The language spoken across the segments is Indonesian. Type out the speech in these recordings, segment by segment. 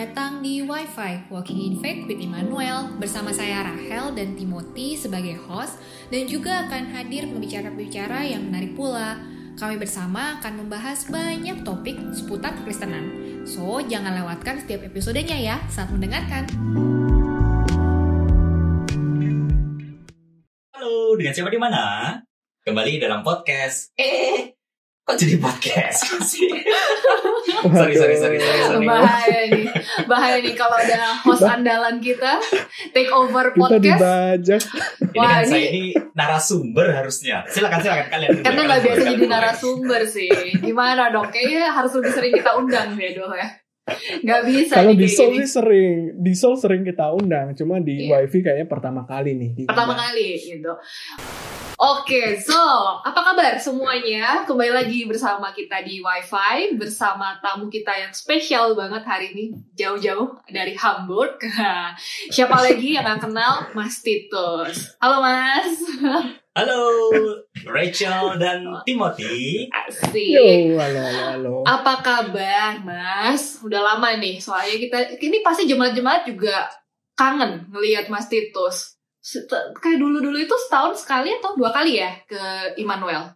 datang di Wi-Fi Walking in Faith with Immanuel bersama saya Rahel dan Timothy sebagai host dan juga akan hadir pembicara-pembicara yang menarik pula. Kami bersama akan membahas banyak topik seputar kekristenan. So, jangan lewatkan setiap episodenya ya saat mendengarkan. Halo, dengan siapa di mana? Kembali dalam podcast. Eh, kok jadi podcast sih? sorry, sorry, sorry, sorry, sorry. Bahaya nih, bahaya nih kalau ada host andalan kita take over Kita podcast. dibajak. Ini Wah, kan ini- saya ini narasumber harusnya. Silakan, silakan kalian. Karena nggak biasa jadi narasumber sih. Gimana dong? Kayaknya harus lebih sering kita undang deh dong ya. Nggak bisa Kalau di Seoul sih sering, di Seoul sering kita undang, cuma di Iya. WiFi kayaknya pertama kali nih. Pertama kali gitu. Oke, so apa kabar semuanya? Kembali lagi bersama kita di WiFi bersama tamu kita yang spesial banget hari ini jauh-jauh dari Hamburg. Siapa lagi yang nggak kenal? Mas Titus. Halo Mas. Halo, Rachel dan Timothy. Asik. Yo, halo, halo, halo. Apa kabar, Mas? Udah lama nih, soalnya kita ini pasti jemaat-jemaat juga kangen ngelihat Mas Titus. Kayak dulu-dulu itu setahun sekali atau dua kali ya ke Immanuel?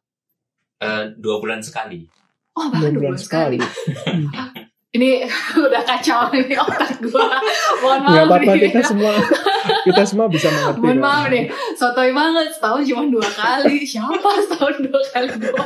Eh, dua bulan sekali. Oh, Dua bahkan dua bulan bulan sekali. sekali. Ini udah kacau nih otak gua. Mohon maaf Nggak apa-apa nih. kita semua, kita semua bisa mengerti. Mohon maaf nih, sotoy banget setahun cuma dua kali. Siapa setahun dua kali dua,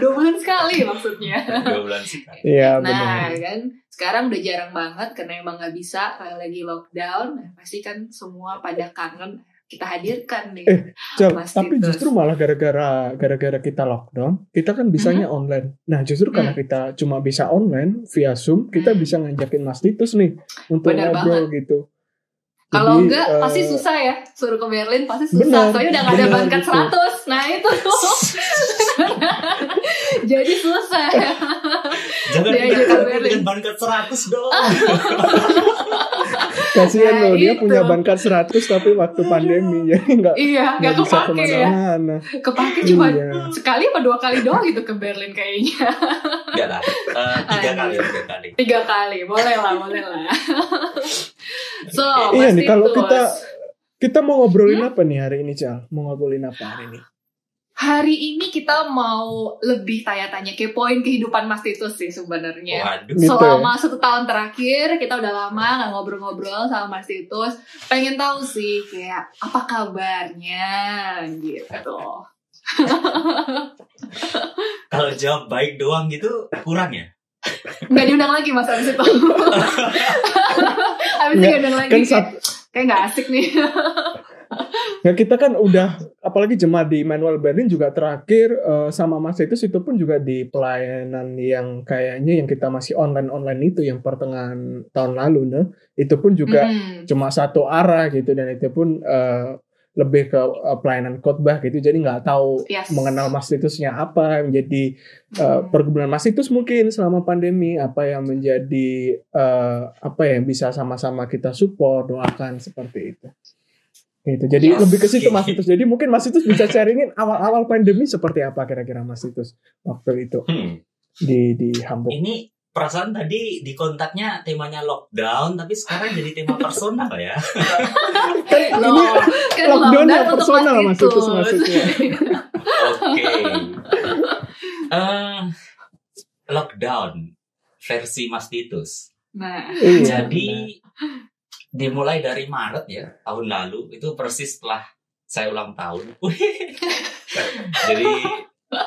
dua bulan sekali maksudnya. Dua bulan sekali. Iya Nah benar. kan sekarang udah jarang banget karena emang nggak bisa kalau lagi lockdown. Nah, pasti kan semua pada kangen kita hadirkan nih. Eh, Jal, Mas tapi Titus. justru malah gara-gara gara-gara kita lockdown, kita kan bisanya Mm-hmm. online. Nah, justru karena kita cuma bisa online via Zoom, kita Hmm. bisa ngajakin Mas Titus nih untuk Benar ngobrol gitu. Kalau enggak eh, pasti susah ya suruh ke Berlin pasti susah. Benar, Soalnya udah nggak ada bankat gitu. 100. Nah itu tuh. Jadi susah. Jangan Dia ke aku Berlin. dengan banket 100 dong. Kasihan Nah, loh, dia itu. punya bankat 100 tapi waktu pandemi jadi nggak iya nggak nggak bisa kepake ya. Kepake cuma Iya. sekali apa dua kali doang gitu ke Berlin kayaknya. Enggak lah. Eh, tiga Aduh. kali, tiga kali. Tiga kali, boleh lah, boleh lah. so, Iya nih, kalau kita kita mau ngobrolin Hmm? apa nih hari ini, Cal? Mau ngobrolin apa hari ini? Hari ini kita mau lebih tanya-tanya kepoin kehidupan Mas Titus sih sebenarnya. Waduh. Gitu Selama satu tahun terakhir kita udah lama nggak ngobrol-ngobrol sama Mas Titus. Pengen tahu sih kayak apa kabarnya gitu. Kalau jawab baik doang gitu kurang ya? Nggak diundang lagi Mas abis itu. abis itu Nggak, diundang lagi Kan kayak, saat kayak nggak asik nih. Ya kita kan udah apalagi jemaat di Manuel Berlin juga terakhir eh, sama Mas itu itu pun juga di pelayanan yang kayaknya yang kita masih online-online itu yang pertengahan tahun lalu nah. Itu pun juga Hmm. cuma satu arah gitu dan itu pun eh, lebih ke eh, pelayanan khotbah gitu jadi nggak tahu Yes. mengenal Mas Titusnya apa yang menjadi eh, Hmm. pergumulan Mas Titus mungkin selama pandemi apa yang menjadi eh, apa yang bisa sama-sama kita support doakan seperti itu gitu jadi Yes. lebih ke situ Mas Titus jadi mungkin Mas Titus bisa sharingin awal-awal pandemi seperti apa kira-kira Mas Titus waktu itu Hmm. di di Hamburg Ini perasaan tadi di kontaknya temanya lockdown, tapi sekarang jadi tema personal ya. kan ini kan lockdown yang untuk personal, Mas Titus Titus. maksudnya. Oke. Eh, lockdown versi Mas Titus. Nah, Iya, Jadi dimulai dari Maret ya tahun lalu itu persis setelah saya ulang tahun. Jadi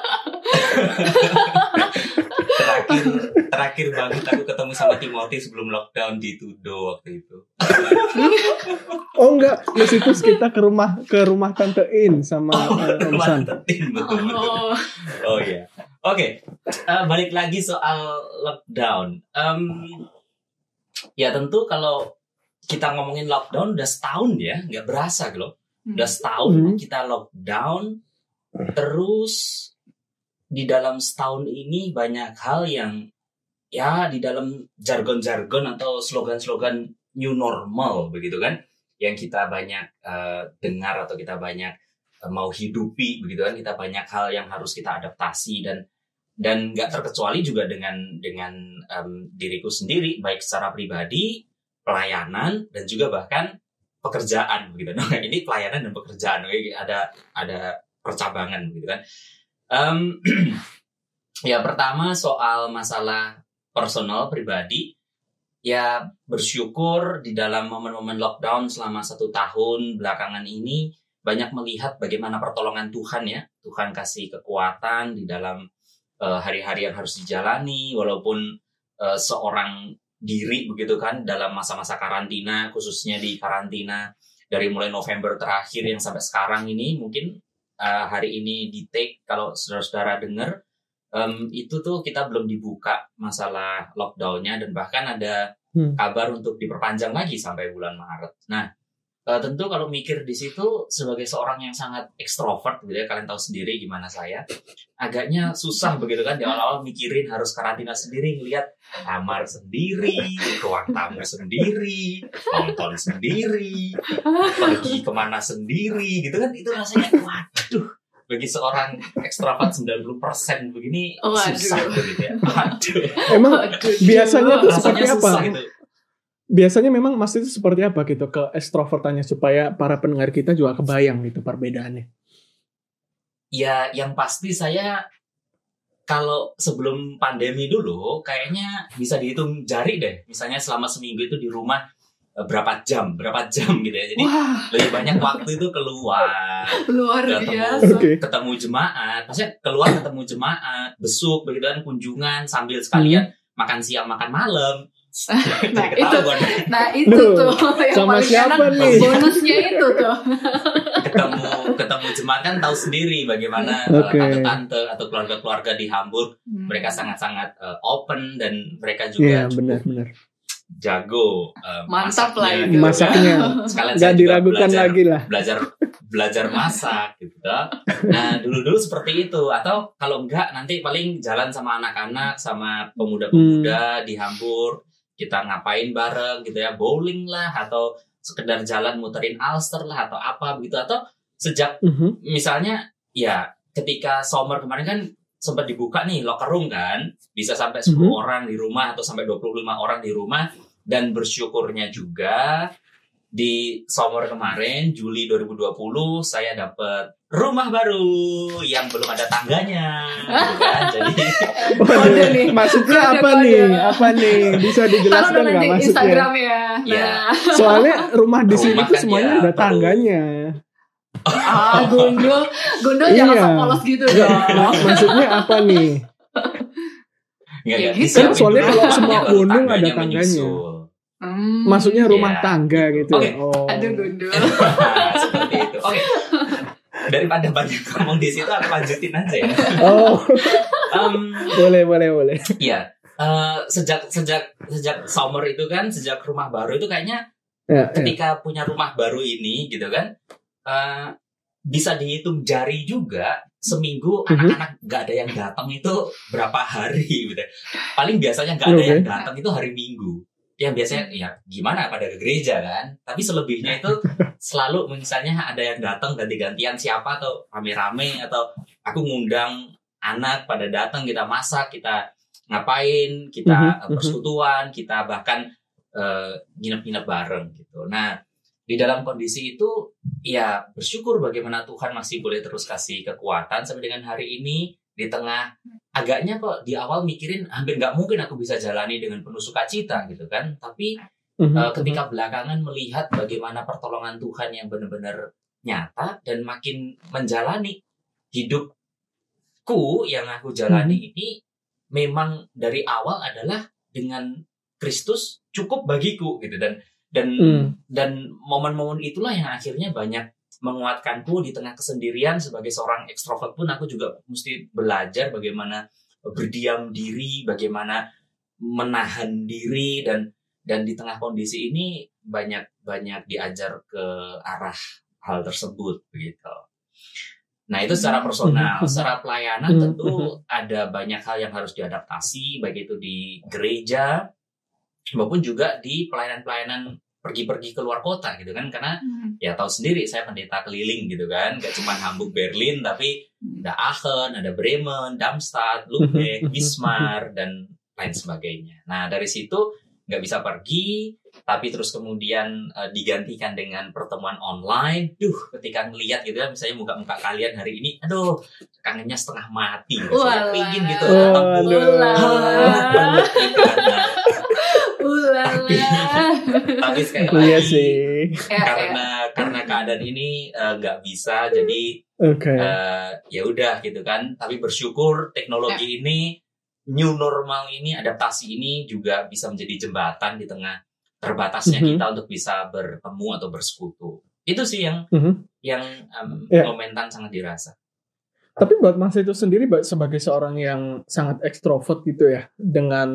terakhir terakhir banget aku ketemu sama Timothy sebelum lockdown di Tudo waktu itu. Oh enggak, Mas Titus kita ke rumah ke rumah Tante In sama Oh, eh, Om San. mantetin betul betul. oh, Oh iya. Oke, Eh, balik lagi soal lockdown. Em, ya tentu kalau kita ngomongin lockdown udah setahun ya, nggak berasa loh. Udah setahun Hmm. kita lockdown, terus di dalam setahun ini banyak hal yang ya di dalam jargon-jargon atau slogan-slogan new normal begitu kan, yang kita banyak eh, dengar atau kita banyak eh, mau hidupi begitu kan, kita banyak hal yang harus kita adaptasi dan dan nggak terkecuali juga dengan dengan um, diriku sendiri baik secara pribadi pelayanan dan juga bahkan pekerjaan begitu. Nah ini pelayanan dan pekerjaan. Ada ada percabangan begitu kan. Um, ya pertama soal masalah personal pribadi. Ya bersyukur di dalam momen-momen lockdown selama satu tahun belakangan ini banyak melihat bagaimana pertolongan Tuhan ya. Tuhan kasih kekuatan di dalam uh, hari-hari yang harus dijalani walaupun uh, seorang diri begitu kan dalam masa-masa karantina khususnya di karantina dari mulai November terakhir yang sampai sekarang ini mungkin uh, hari ini di take kalau saudara-saudara dengar um, itu tuh kita belum dibuka masalah lockdownnya dan bahkan ada hmm. kabar untuk diperpanjang lagi sampai bulan Maret. Nah Uh, tentu kalau mikir di situ sebagai seorang yang sangat ekstrovert gitu ya kalian tahu sendiri gimana saya agaknya susah begitu kan di awal-awal mikirin harus karantina sendiri ngelihat kamar sendiri ruang tamu sendiri nonton sendiri pergi ke mana sendiri gitu kan itu rasanya waduh bagi seorang ekstrovert 90% begini oh, susah gitu ya. Aduh. Emang biasanya tuh seperti apa? Gitu biasanya memang Mas itu seperti apa gitu ke ekstrovertannya supaya para pendengar kita juga kebayang gitu perbedaannya. Ya, yang pasti saya kalau sebelum pandemi dulu kayaknya bisa dihitung jari deh. Misalnya selama seminggu itu di rumah eh, berapa jam, berapa jam gitu ya. Jadi Wah. lebih banyak waktu itu keluar. Luar ketemu, biasa. Okay. Ketemu jemaat, maksudnya keluar ketemu jemaat, besuk begitu kan kunjungan sambil sekalian hmm. makan siang, makan malam nah itu nah itu tuh yang sama paling siapa enak nih? bonusnya itu tuh ketemu ketemu jemaat kan tahu sendiri bagaimana okay. uh, tante-tante atau keluarga-keluarga di Hamburg hmm. mereka sangat-sangat uh, open dan mereka juga yeah, benar, benar. jago uh, mantap lah itu masaknya nggak diragukan belajar, lagi lah belajar belajar masak gitu nah dulu dulu seperti itu atau kalau enggak nanti paling jalan sama anak-anak sama pemuda-pemuda hmm. di Hamburg kita ngapain bareng gitu ya bowling lah atau sekedar jalan muterin Alster lah atau apa begitu atau sejak uh-huh. misalnya ya ketika summer kemarin kan sempat dibuka nih locker room kan bisa sampai 10 uh-huh. orang di rumah atau sampai 25 orang di rumah dan bersyukurnya juga di summer kemarin Juli 2020 saya dapat rumah baru yang belum ada tangganya. Gitu kan? Jadi maksudnya apa nih? Apa nih? Bisa dijelaskan nggak maksudnya? Instagram ya. Nah. soalnya rumah di sini tuh kan semuanya ya, ada tangganya. Ah gundul gundul iya. jangan polos gitu dong. Maksudnya apa nih? Nggak, ya, gitu. kan soalnya kalau semua gunung ada tangganya. menyusul. Hmm, Maksudnya rumah yeah. tangga gitu. Okay. Oh. Aduh gundul. Seperti itu. Oke. Okay. Daripada banyak ngomong di situ, aku lanjutin aja ya. Oh. um, boleh, boleh, boleh. Iya. Uh, sejak sejak sejak summer itu kan, sejak rumah baru itu kayaknya yeah, ya. ketika yeah. punya rumah baru ini gitu kan, uh, bisa dihitung jari juga seminggu mhm. anak-anak mm -hmm. gak ada yang datang itu berapa hari gitu. Paling biasanya gak ada okay. yang datang itu hari Minggu yang biasanya ya gimana pada ke gereja kan? Tapi selebihnya itu selalu misalnya ada yang datang ganti-gantian siapa atau rame-rame atau aku ngundang anak pada datang kita masak kita ngapain kita uh-huh, persekutuan kita bahkan uh, nginep-nginep bareng gitu. Nah di dalam kondisi itu ya bersyukur bagaimana Tuhan masih boleh terus kasih kekuatan sampai dengan hari ini di tengah agaknya kok di awal mikirin hampir nggak mungkin aku bisa jalani dengan penuh sukacita gitu kan tapi mm-hmm. uh, ketika belakangan melihat bagaimana pertolongan Tuhan yang benar-benar nyata dan makin menjalani hidupku yang aku jalani mm-hmm. ini memang dari awal adalah dengan Kristus cukup bagiku gitu dan dan mm. dan momen-momen itulah yang akhirnya banyak menguatkanku di tengah kesendirian sebagai seorang ekstrovert pun aku juga mesti belajar bagaimana berdiam diri, bagaimana menahan diri dan dan di tengah kondisi ini banyak banyak diajar ke arah hal tersebut begitu. Nah itu secara personal, secara pelayanan tentu ada banyak hal yang harus diadaptasi, baik itu di gereja maupun juga di pelayanan-pelayanan pergi-pergi ke luar kota gitu kan karena hmm. ya tahu sendiri saya pendeta keliling gitu kan gak cuma Hamburg Berlin tapi Ada Aachen, ada Bremen, Darmstadt, Lübeck, Wismar, dan lain sebagainya. Nah, dari situ nggak bisa pergi, tapi terus kemudian uh, digantikan dengan pertemuan online. Duh, ketika ngelihat gitu ya, misalnya muka-muka kalian hari ini, aduh, kangennya setengah mati. Gitu. Walah. Pengen gitu. Tatap muka. Ulala. tapi sekali Iya lagi sih. Ya, ya. karena karena keadaan ini eh, nggak bisa jadi Oke. eh, ya udah gitu kan tapi bersyukur teknologi ini new normal ini adaptasi ini juga bisa menjadi jembatan di tengah terbatasnya Mhm. kita untuk bisa bertemu atau bersekutu itu sih yang Mhm. yang em, Ya. momentan sangat dirasa Tapi buat Mas itu sendiri sebagai seorang yang sangat ekstrovert gitu ya, dengan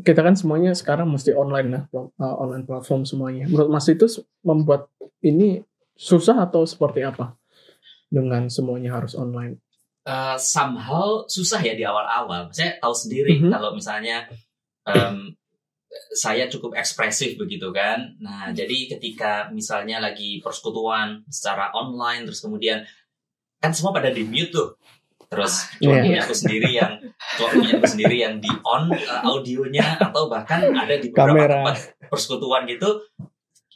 kita kan semuanya sekarang mesti online lah, pl- uh, online platform semuanya. Menurut Mas itu membuat ini susah atau seperti apa dengan semuanya harus online? Eh, somehow susah ya di awal-awal saya tahu sendiri Mhm. kalau misalnya em, saya cukup ekspresif begitu kan. Nah, jadi ketika misalnya lagi persekutuan secara online terus kemudian kan semua pada di mute tuh. Terus cuma punya aku sendiri yang cuma punya aku sendiri yang di on uh, audionya atau bahkan ada di beberapa Kamera. tempat persekutuan gitu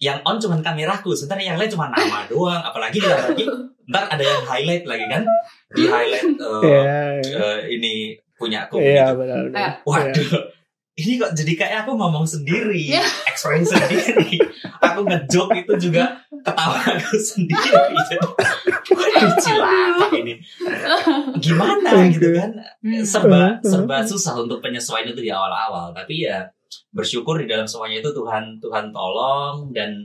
yang on cuman kameraku, sementara yang lain cuma nama doang. Apalagi kita lagi ntar ada yang highlight lagi kan di highlight uh, Iya, uh, ini punya aku iya gitu. benar. benar. Waduh, ini kok jadi kayak aku ngomong sendiri, Ya. ekspresi sendiri. aku ngejok itu juga ketawa aku sendiri. Jadi, Waduh, cilaka ini. Gimana gitu kan? Hmm. Serba Hmm. serba susah untuk penyesuaian itu di awal-awal. Tapi ya bersyukur di dalam semuanya itu Tuhan Tuhan tolong dan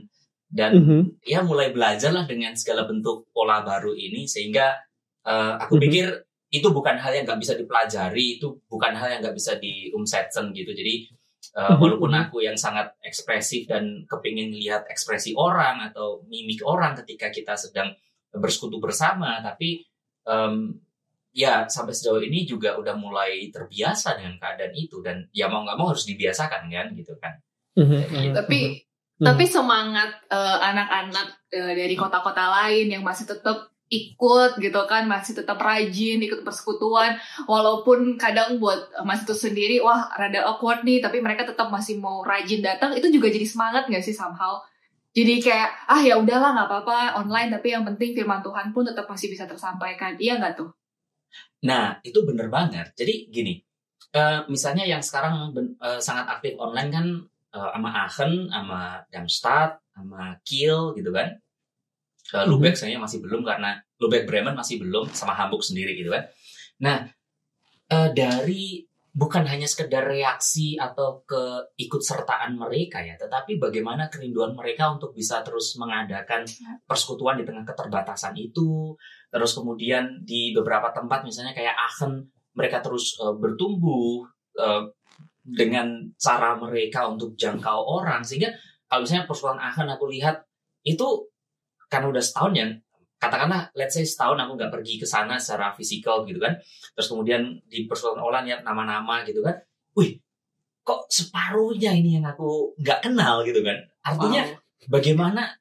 dan Mhm. ya mulai belajar lah dengan segala bentuk pola baru ini sehingga eh, aku Mhm. pikir itu bukan hal yang nggak bisa dipelajari itu bukan hal yang nggak bisa diumsetsen gitu jadi eh, Mhm. walaupun aku yang sangat ekspresif dan kepingin lihat ekspresi orang atau mimik orang ketika kita sedang bersekutu bersama tapi em, ya sampai sejauh ini juga udah mulai terbiasa dengan keadaan itu dan ya mau nggak mau harus dibiasakan kan gitu kan Mhm. Tapi Mhm. tapi semangat eh, anak-anak eh, dari kota-kota lain yang masih tetap ikut gitu kan masih tetap rajin ikut persekutuan walaupun kadang buat eh, Mas itu sendiri wah rada awkward nih tapi mereka tetap masih mau rajin datang itu juga jadi semangat nggak sih somehow jadi kayak ah ya udahlah nggak apa-apa online tapi yang penting firman Tuhan pun tetap masih bisa tersampaikan iya nggak tuh Nah, itu bener banget. Jadi gini, eh, misalnya yang sekarang eh, sangat aktif online kan sama Aachen, sama Darmstadt, sama Kiel gitu kan. Eh, Lubeck sayangnya masih belum karena Lubeck Bremen masih belum sama Hamburg sendiri gitu kan. Nah, eh, dari bukan hanya sekedar reaksi atau keikutsertaan mereka ya, tetapi bagaimana kerinduan mereka untuk bisa terus mengadakan persekutuan di tengah keterbatasan itu, terus kemudian di beberapa tempat misalnya kayak Aachen mereka terus eh, bertumbuh eh, dengan cara mereka untuk jangkau orang. Sehingga kalau misalnya persekutuan Aachen aku lihat itu karena udah setahun ya katakanlah let's say setahun aku nggak pergi ke sana secara fisikal gitu kan. Terus kemudian di persekutuan Olan lihat nama-nama gitu kan. Wih kok separuhnya ini yang aku nggak kenal gitu kan? Artinya Wow. bagaimana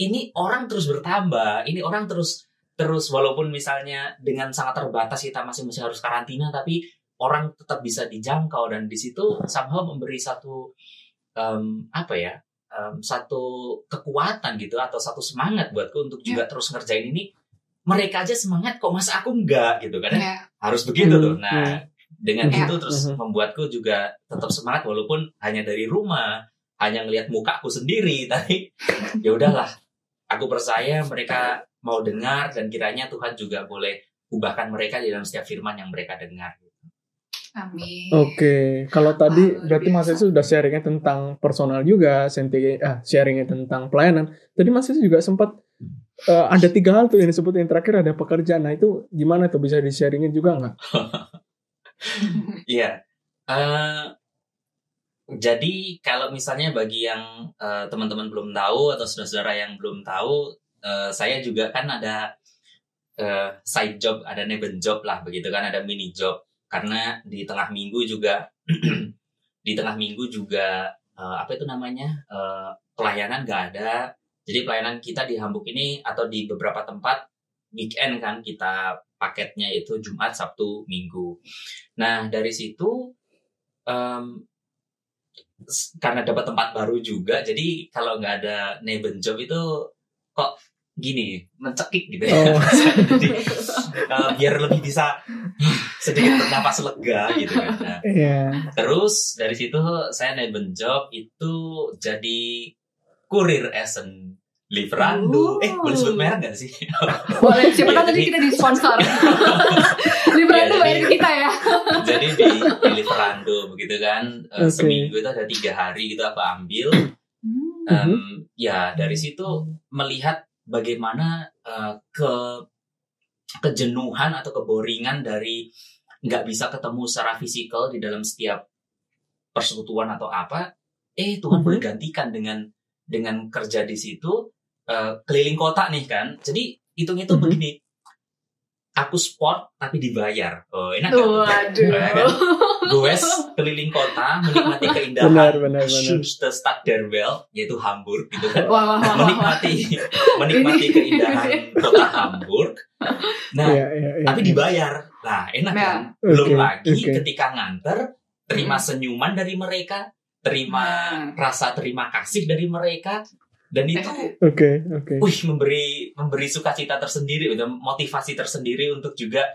ini orang terus bertambah, ini orang terus terus walaupun misalnya dengan sangat terbatas kita masih masih harus karantina, tapi orang tetap bisa dijangkau dan di situ somehow memberi satu em, apa ya em, satu kekuatan gitu atau satu semangat buatku untuk juga terus ngerjain ini. Mereka aja semangat kok masa aku enggak gitu kan? ya harus begitu tuh. Hmm, Nah, dengan Ya. itu terus Mhm. membuatku juga tetap semangat walaupun hanya dari rumah, hanya ngelihat muka aku sendiri, tapi ya udahlah. Aku percaya mereka mau dengar dan kiranya Tuhan juga boleh ubahkan mereka di dalam setiap firman yang mereka dengar. Amin Oke, kalau tadi Wah, luar berarti Mas. Yesus sudah sharingnya tentang personal juga, senti ah sharingnya tentang pelayanan. Tadi Mas Yesus juga sempat eh, ada tiga hal tuh yang disebut yang terakhir ada pekerjaan. Nah itu gimana tuh bisa di sharingin juga nggak? Iya. Eh, jadi kalau misalnya bagi yang eh, teman-teman belum tahu atau saudara-saudara yang belum tahu, eh, saya juga kan ada eh, side job, ada neben job lah begitu kan, ada mini job. Karena di tengah minggu juga di tengah minggu juga eh, apa itu namanya eh, pelayanan gak ada. Jadi pelayanan kita di Hamburg ini atau di beberapa tempat weekend kan kita paketnya itu Jumat, Sabtu, Minggu. Nah dari situ s- karena dapat tempat baru juga, jadi kalau nggak ada neighbor job itu kok gini mencekik gitu ya. Oh. jadi eh, biar lebih bisa sedikit bernapas lega gitu kan. Nah, Iya. Terus dari situ saya neighbor job itu jadi kurir esen Liverando. Oh. Eh, boleh sebut merek nggak sih? Boleh, siapa tahu tadi kita di sponsor. Tuh jadi- bayar kita ya. jadi di, di Liverando begitu kan. Eh, Oke. Seminggu itu ada tiga hari gitu aku ambil. Hmm. Em, Ya dari situ melihat bagaimana eh, ke kejenuhan atau keboringan dari nggak bisa ketemu secara fisikal di dalam setiap persekutuan atau apa. Eh Tuhan Mhm. boleh gantikan dengan dengan kerja di situ eh, keliling kota nih kan. Jadi hitung-hitung Mhm. begini. Aku sport tapi dibayar. Oh, enak kan? Waduh. Ya kan? Goes keliling kota menikmati keindahan Benar, benar, benar. Stadt der Welt yaitu Hamburg gitu kan. Wah, wah, wah, wah, wah. menikmati menikmati keindahan kota Hamburg. Nah, Iya, iya, iya. tapi dibayar. Nah, enak Ya. kan? Belum Oke, lagi oke. ketika nganter terima Hmm. senyuman dari mereka, terima Nah. rasa terima kasih dari mereka dan itu Oke, oke. wih memberi memberi sukacita tersendiri dan motivasi tersendiri untuk juga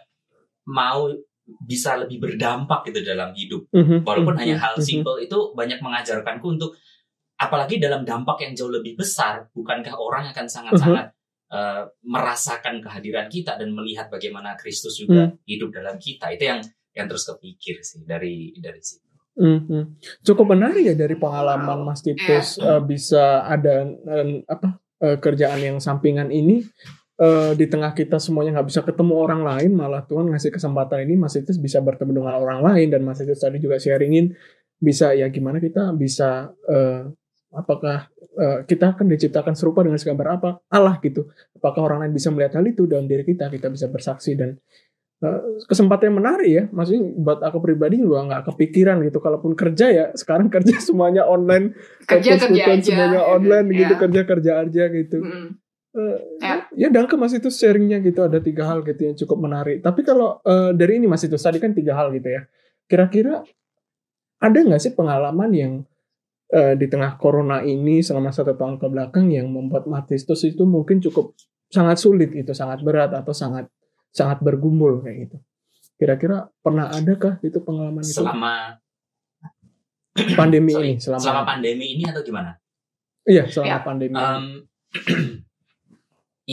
mau bisa lebih berdampak gitu dalam hidup Mhm, walaupun mhm, hanya hal mhm. simple itu banyak mengajarkanku untuk apalagi dalam dampak yang jauh lebih besar bukankah orang akan sangat-sangat eh, merasakan kehadiran kita dan melihat bagaimana Kristus juga Hmm. hidup dalam kita itu yang yang terus kepikir sih dari dari situ Mhm. Cukup menarik ya dari pengalaman Mas Titus Iya. eh, bisa ada eh, apa eh, kerjaan yang sampingan ini eh, di tengah kita semuanya nggak bisa ketemu orang lain malah Tuhan ngasih kesempatan ini Mas Titus bisa bertemu dengan orang lain dan Mas Titus tadi juga sharingin bisa ya gimana kita bisa eh, apakah eh, kita akan diciptakan serupa dengan segambar apa Allah gitu apakah orang lain bisa melihat hal itu dalam diri kita kita bisa bersaksi dan kesempatan yang menarik ya maksudnya buat aku pribadi juga nggak kepikiran gitu kalaupun kerja ya sekarang kerja semuanya online Kerja kerja persekutuan aja. semuanya online gitu Ya. kerja kerja aja gitu Mm. Eh, Ya. ya Danke Mas itu sharingnya gitu ada tiga hal gitu yang cukup menarik tapi kalau eh, dari ini Mas itu tadi kan tiga hal gitu ya kira-kira ada nggak sih pengalaman yang eh, di tengah corona ini selama satu tahun ke belakang yang membuat Mas itu mungkin cukup sangat sulit itu sangat berat atau sangat sangat bergumul kayak gitu kira-kira pernah adakah itu pengalaman itu selama pandemi sorry, ini selama, selama pandemi ini atau gimana iya selama Ya. pandemi ini. Um,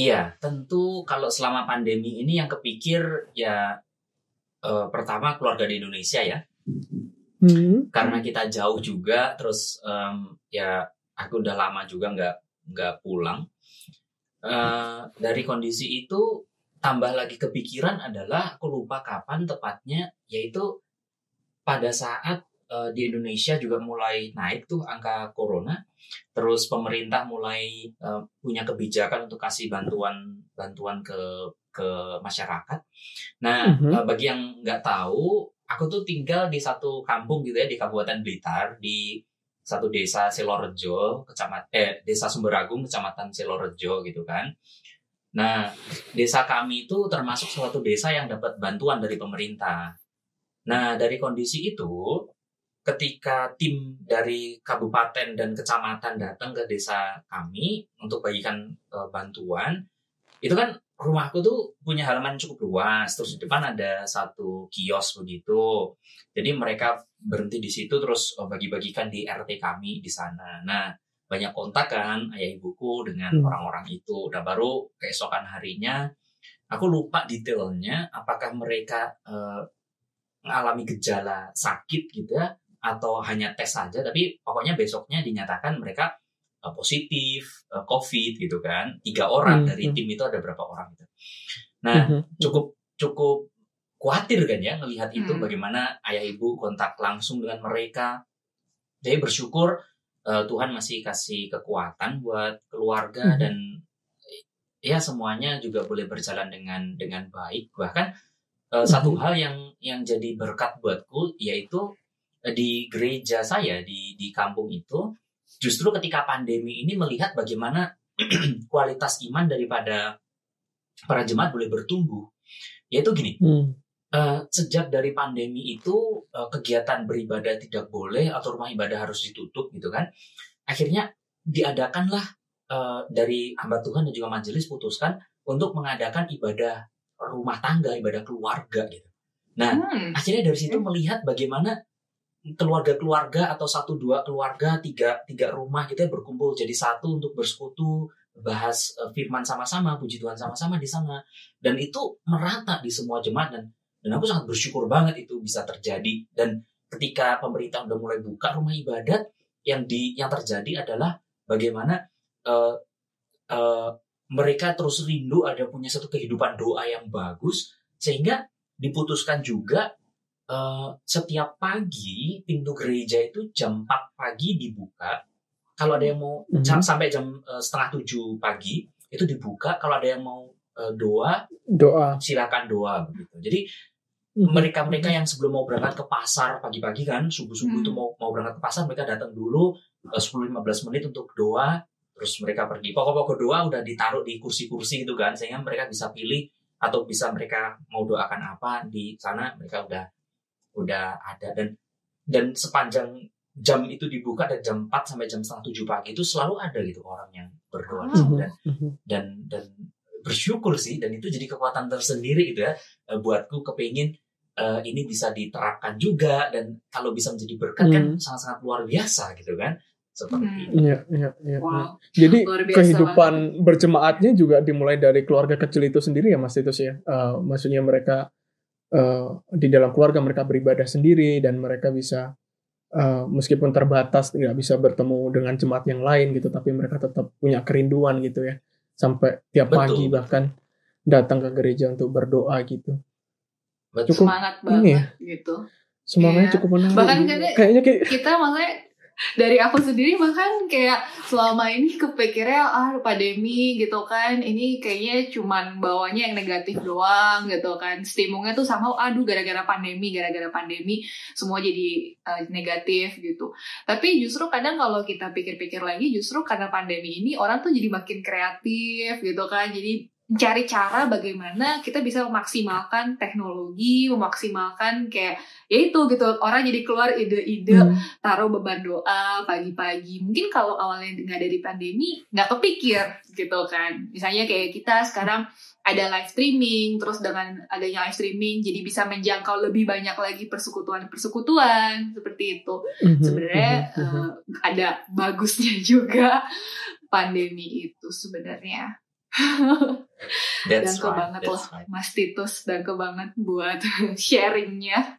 iya, tentu kalau selama pandemi ini yang kepikir ya eh, pertama keluarga di Indonesia ya, Hmm, karena kita jauh juga, terus em, ya aku udah lama juga nggak nggak pulang. Eh, dari kondisi itu tambah lagi kepikiran adalah aku lupa kapan tepatnya, yaitu pada saat eh, di Indonesia juga mulai naik tuh angka corona, terus pemerintah mulai eh, punya kebijakan untuk kasih bantuan bantuan ke ke masyarakat. Nah, Mhm. eh, bagi yang nggak tahu, aku tuh tinggal di satu kampung gitu ya di Kabupaten Blitar di satu desa Selorejo, kecamatan eh desa Sumberagung, kecamatan Selorejo gitu kan. Nah, desa kami itu termasuk suatu desa yang dapat bantuan dari pemerintah. Nah, dari kondisi itu, ketika tim dari kabupaten dan kecamatan datang ke desa kami untuk bagikan eh, bantuan, itu kan rumahku tuh punya halaman cukup luas, terus di depan ada satu kios begitu. Jadi mereka berhenti di situ terus eh, bagi-bagikan di RT kami di sana. Nah, banyak kontak kan ayah ibuku dengan Hmm. orang-orang itu. Udah baru keesokan harinya, aku lupa detailnya apakah mereka eh, mengalami gejala sakit gitu ya atau hanya tes saja tapi pokoknya besoknya dinyatakan mereka eh, positif eh, COVID gitu kan tiga orang Hmm, dari hmm. tim itu ada berapa orang gitu nah Mhm. cukup cukup khawatir kan ya melihat itu Hmm. bagaimana ayah ibu kontak langsung dengan mereka jadi bersyukur eh, Tuhan masih kasih kekuatan buat keluarga Mhm. dan ya semuanya juga boleh berjalan dengan dengan baik bahkan eh, satu Mhm. hal yang yang jadi berkat buatku yaitu eh, di gereja saya di di kampung itu justru ketika pandemi ini melihat bagaimana kualitas iman daripada para jemaat boleh bertumbuh yaitu gini Hmm. Eh, sejak dari pandemi itu eh, kegiatan beribadah tidak boleh atau rumah ibadah harus ditutup gitu kan. Akhirnya diadakanlah eh, dari hamba Tuhan dan juga majelis putuskan untuk mengadakan ibadah rumah tangga ibadah keluarga gitu. Nah Hmm. akhirnya dari situ melihat bagaimana keluarga-keluarga atau satu dua keluarga tiga tiga rumah gitu ya berkumpul. Jadi satu untuk bersekutu bahas firman sama-sama puji Tuhan sama-sama di sana. Dan itu merata di semua jemaat dan dan aku sangat bersyukur banget itu bisa terjadi dan ketika pemerintah udah mulai buka rumah ibadat yang di yang terjadi adalah bagaimana eh, eh, mereka terus rindu ada punya satu kehidupan doa yang bagus sehingga diputuskan juga eh, setiap pagi pintu gereja itu jam 4 pagi dibuka. Kalau ada yang mau Mhm. jam- sampai jam eh, setengah tujuh pagi itu dibuka. Kalau ada yang mau doa Doa. silakan doa begitu. Jadi. Mereka-mereka yang sebelum mau berangkat ke pasar pagi-pagi kan subuh-subuh Hmm. itu mau mau berangkat ke pasar mereka datang dulu eh, 10-15 menit untuk doa terus mereka pergi pokok-pokok doa udah ditaruh di kursi-kursi gitu kan sehingga mereka bisa pilih atau bisa mereka mau doakan apa di sana mereka udah udah ada dan dan sepanjang jam itu dibuka dari jam 4 sampai jam setengah 7 pagi itu selalu ada gitu orang yang berdoa di situ. Mhm. dan dan dan bersyukur sih dan itu jadi kekuatan tersendiri gitu ya Eh, buatku kepingin eh, ini bisa diterapkan juga dan kalau bisa menjadi berkat kan Hmm. sangat-sangat luar biasa gitu kan seperti Hmm. itu. Iya, iya, iya. iya. Wow. Jadi kehidupan berjemaatnya juga dimulai dari keluarga kecil itu sendiri ya Mas Titus ya. Eh, maksudnya mereka eh, di dalam keluarga mereka beribadah sendiri dan mereka bisa eh, meskipun terbatas tidak bisa bertemu dengan jemaat yang lain gitu, tapi mereka tetap punya kerinduan gitu ya. Sampai tiap Betul. pagi bahkan datang ke gereja untuk berdoa gitu. Cukup Semangat ini banget ya. gitu. Semuanya Iya. cukup menarik. Bahkan kayaknya- kayak Kita maksudnya dari aku sendiri bahkan kayak selama ini kepikirnya ah pandemi gitu kan ini kayaknya cuman bawanya yang negatif doang gitu kan stimungnya tuh sama aduh gara-gara pandemi gara-gara pandemi semua jadi eh, negatif gitu tapi justru kadang kalau kita pikir-pikir lagi justru karena pandemi ini orang tuh jadi makin kreatif gitu kan jadi cari cara bagaimana kita bisa memaksimalkan teknologi memaksimalkan kayak ya itu gitu orang jadi keluar ide-ide Hmm. taruh beban doa pagi-pagi. Mungkin kalau awalnya nggak dari pandemi, nggak kepikir gitu kan. Misalnya kayak kita sekarang ada live streaming, terus dengan adanya live streaming jadi bisa menjangkau lebih banyak lagi persekutuan-persekutuan seperti itu. Mhm, Sebenarnya mhm, mhm. eh, ada bagusnya juga pandemi itu sebenarnya. That's Danke right, banget that's loh, right. Mas Titus. Danke banget buat sharingnya.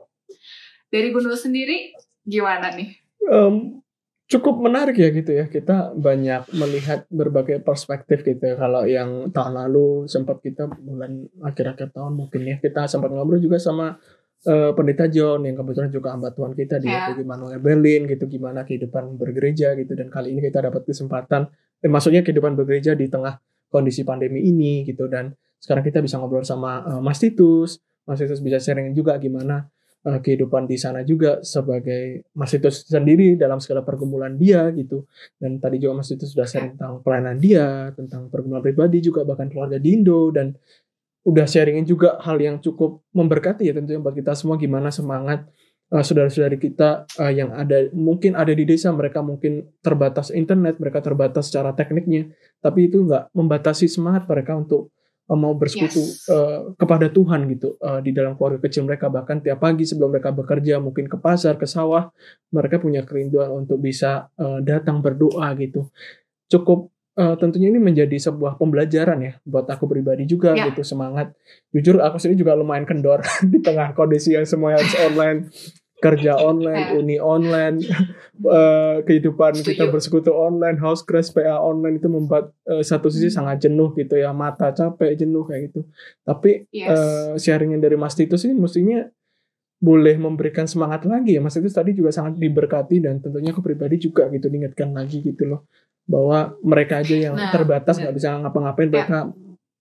Dari Gunul sendiri, gimana nih? Em, cukup menarik ya gitu ya kita banyak melihat berbagai perspektif gitu ya kalau yang tahun lalu sempat kita bulan akhir-akhir tahun mungkin ya kita sempat ngobrol juga sama eh, pendeta John yang kebetulan juga hamba Tuhan kita di Ya. GPG Manuel Berlin gitu gimana kehidupan bergereja gitu dan kali ini kita dapat kesempatan eh, maksudnya kehidupan bergereja di tengah kondisi pandemi ini gitu. Dan sekarang kita bisa ngobrol sama eh, Mas Titus. Mas Titus bisa sharing juga gimana eh, kehidupan di sana juga sebagai Mas Titus sendiri dalam segala pergumulan dia gitu. Dan tadi juga Mas Titus sudah sharing tentang pelayanan dia tentang pergumulan pribadi juga bahkan keluarga di Indo. Dan udah sharingin juga hal yang cukup memberkati ya tentunya buat kita semua gimana semangat eh, saudara-saudari kita eh, yang ada mungkin ada di desa mereka mungkin terbatas internet mereka terbatas secara tekniknya tapi itu nggak membatasi semangat mereka untuk eh, mau bersekutu Yes. eh, kepada Tuhan gitu eh, di dalam keluarga kecil mereka bahkan tiap pagi sebelum mereka bekerja mungkin ke pasar ke sawah mereka punya kerinduan untuk bisa eh, datang berdoa gitu cukup eh, tentunya ini menjadi sebuah pembelajaran ya buat aku pribadi juga Ya. gitu semangat jujur aku sendiri juga lumayan kendor di tengah kondisi yang semuanya harus online kerja online Ya. uni online eh, kehidupan kita Setuju. bersekutu online house crash PA online itu membuat eh, satu sisi Hmm. sangat jenuh gitu ya mata capek jenuh kayak gitu tapi Yes. eh, sharingnya dari Mas Titus ini mestinya boleh memberikan semangat lagi ya. Mas Titus tadi juga sangat diberkati dan tentunya aku pribadi juga gitu diingatkan lagi gitu loh. Bahwa mereka aja yang Nah, terbatas nggak bisa ngapa-ngapain. Ya. mereka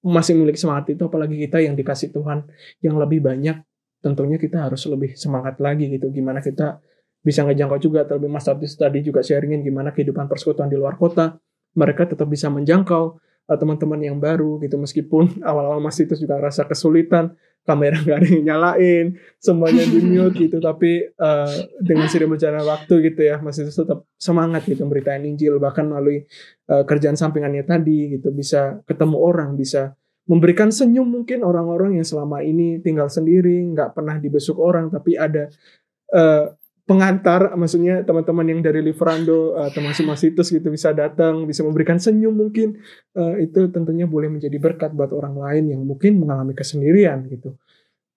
masih memiliki semangat itu apalagi kita yang dikasih Tuhan yang lebih banyak tentunya kita harus lebih semangat lagi gitu. Gimana kita bisa ngejangkau juga terlebih Mas Titus tadi juga sharingin gimana kehidupan persekutuan di luar kota. Mereka tetap bisa menjangkau uh, teman-teman yang baru gitu meskipun awal-awal masih itu juga rasa kesulitan kamera nggak ada yang nyalain semuanya di mute gitu tapi uh, dengan sering berjalan waktu gitu ya masih tetap semangat gitu memberitain Injil bahkan melalui uh, kerjaan sampingannya tadi gitu bisa ketemu orang bisa memberikan senyum mungkin orang-orang yang selama ini tinggal sendiri nggak pernah dibesuk orang tapi ada uh, pengantar maksudnya teman-teman yang dari Liverando uh, termasuk Masitus gitu bisa datang bisa memberikan senyum mungkin uh, itu tentunya boleh menjadi berkat buat orang lain yang mungkin mengalami kesendirian gitu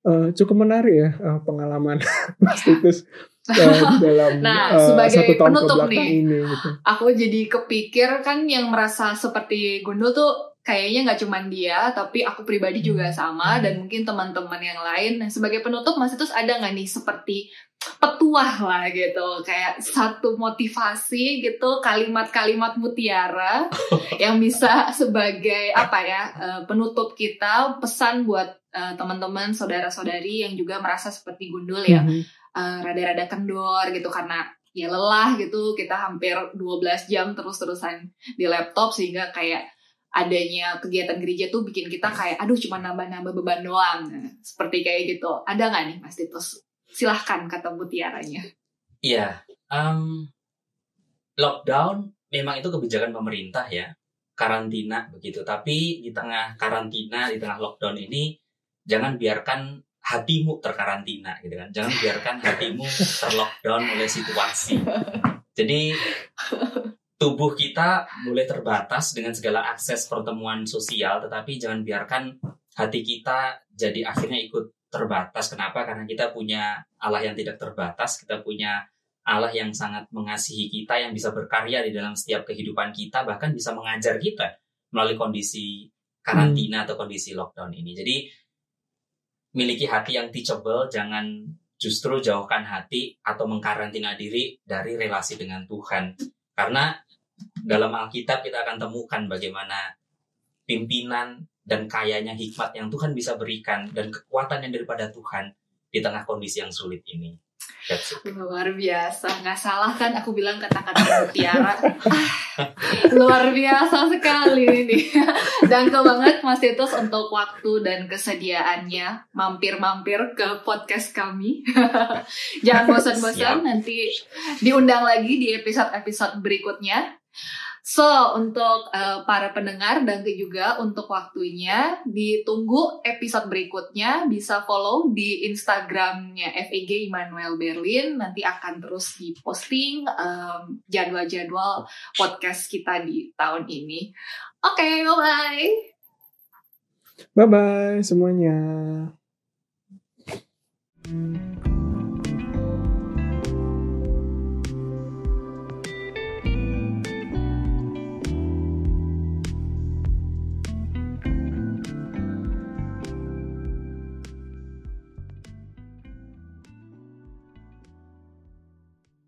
uh, cukup menarik ya uh, pengalaman Masitus uh, dalam nah, uh, sebagai satu tahun penutup nih, ini gitu. Aku jadi kepikir kan yang merasa seperti Gundul tuh kayaknya nggak cuma dia, tapi aku pribadi juga sama dan mungkin teman-teman yang lain. Nah, sebagai penutup Mas Itus ada nggak nih seperti petuah lah gitu, kayak satu motivasi gitu, kalimat-kalimat mutiara yang bisa sebagai apa ya eh, penutup kita, pesan buat eh, teman-teman, saudara-saudari yang juga merasa seperti Gundul ya, Mhm. eh, rada-rada kendor gitu karena ya lelah gitu, kita hampir 12 jam terus-terusan di laptop sehingga kayak adanya kegiatan gereja tuh bikin kita kayak aduh cuma nambah-nambah beban doang. Nah, seperti kayak gitu. Ada nggak nih Mas Titus silahkan kata mutiaranya Iya, em, lockdown memang itu kebijakan pemerintah ya, karantina begitu. Tapi di tengah karantina, di tengah lockdown ini, jangan biarkan hatimu terkarantina gitu kan. Jangan biarkan hatimu terlockdown oleh situasi. Jadi tubuh kita boleh terbatas dengan segala akses pertemuan sosial, tetapi jangan biarkan hati kita jadi akhirnya ikut terbatas. Kenapa? Karena kita punya Allah yang tidak terbatas, kita punya Allah yang sangat mengasihi kita, yang bisa berkarya di dalam setiap kehidupan kita, bahkan bisa mengajar kita melalui kondisi karantina atau kondisi lockdown ini. Jadi miliki hati yang teachable, jangan justru jauhkan hati atau mengkarantina diri dari relasi dengan Tuhan. Karena dalam Alkitab kita akan temukan bagaimana pimpinan dan kayanya hikmat yang Tuhan bisa berikan dan kekuatan yang daripada Tuhan di tengah kondisi yang sulit ini. Luar biasa. Nggak salah kan aku bilang kata-kata mutiara. Ah, luar biasa sekali ini. Danke banget Mas Titus untuk waktu dan kesediaannya. Mampir-mampir ke podcast kami. Jangan bosan-bosan nanti diundang lagi di episode-episode berikutnya So, untuk eh, para pendengar dan juga untuk waktunya, ditunggu episode berikutnya. Bisa follow di Instagramnya FEG Immanuel Berlin. Nanti akan terus diposting em, jadwal-jadwal podcast kita di tahun ini. Oke, bye-bye. bye bye semuanya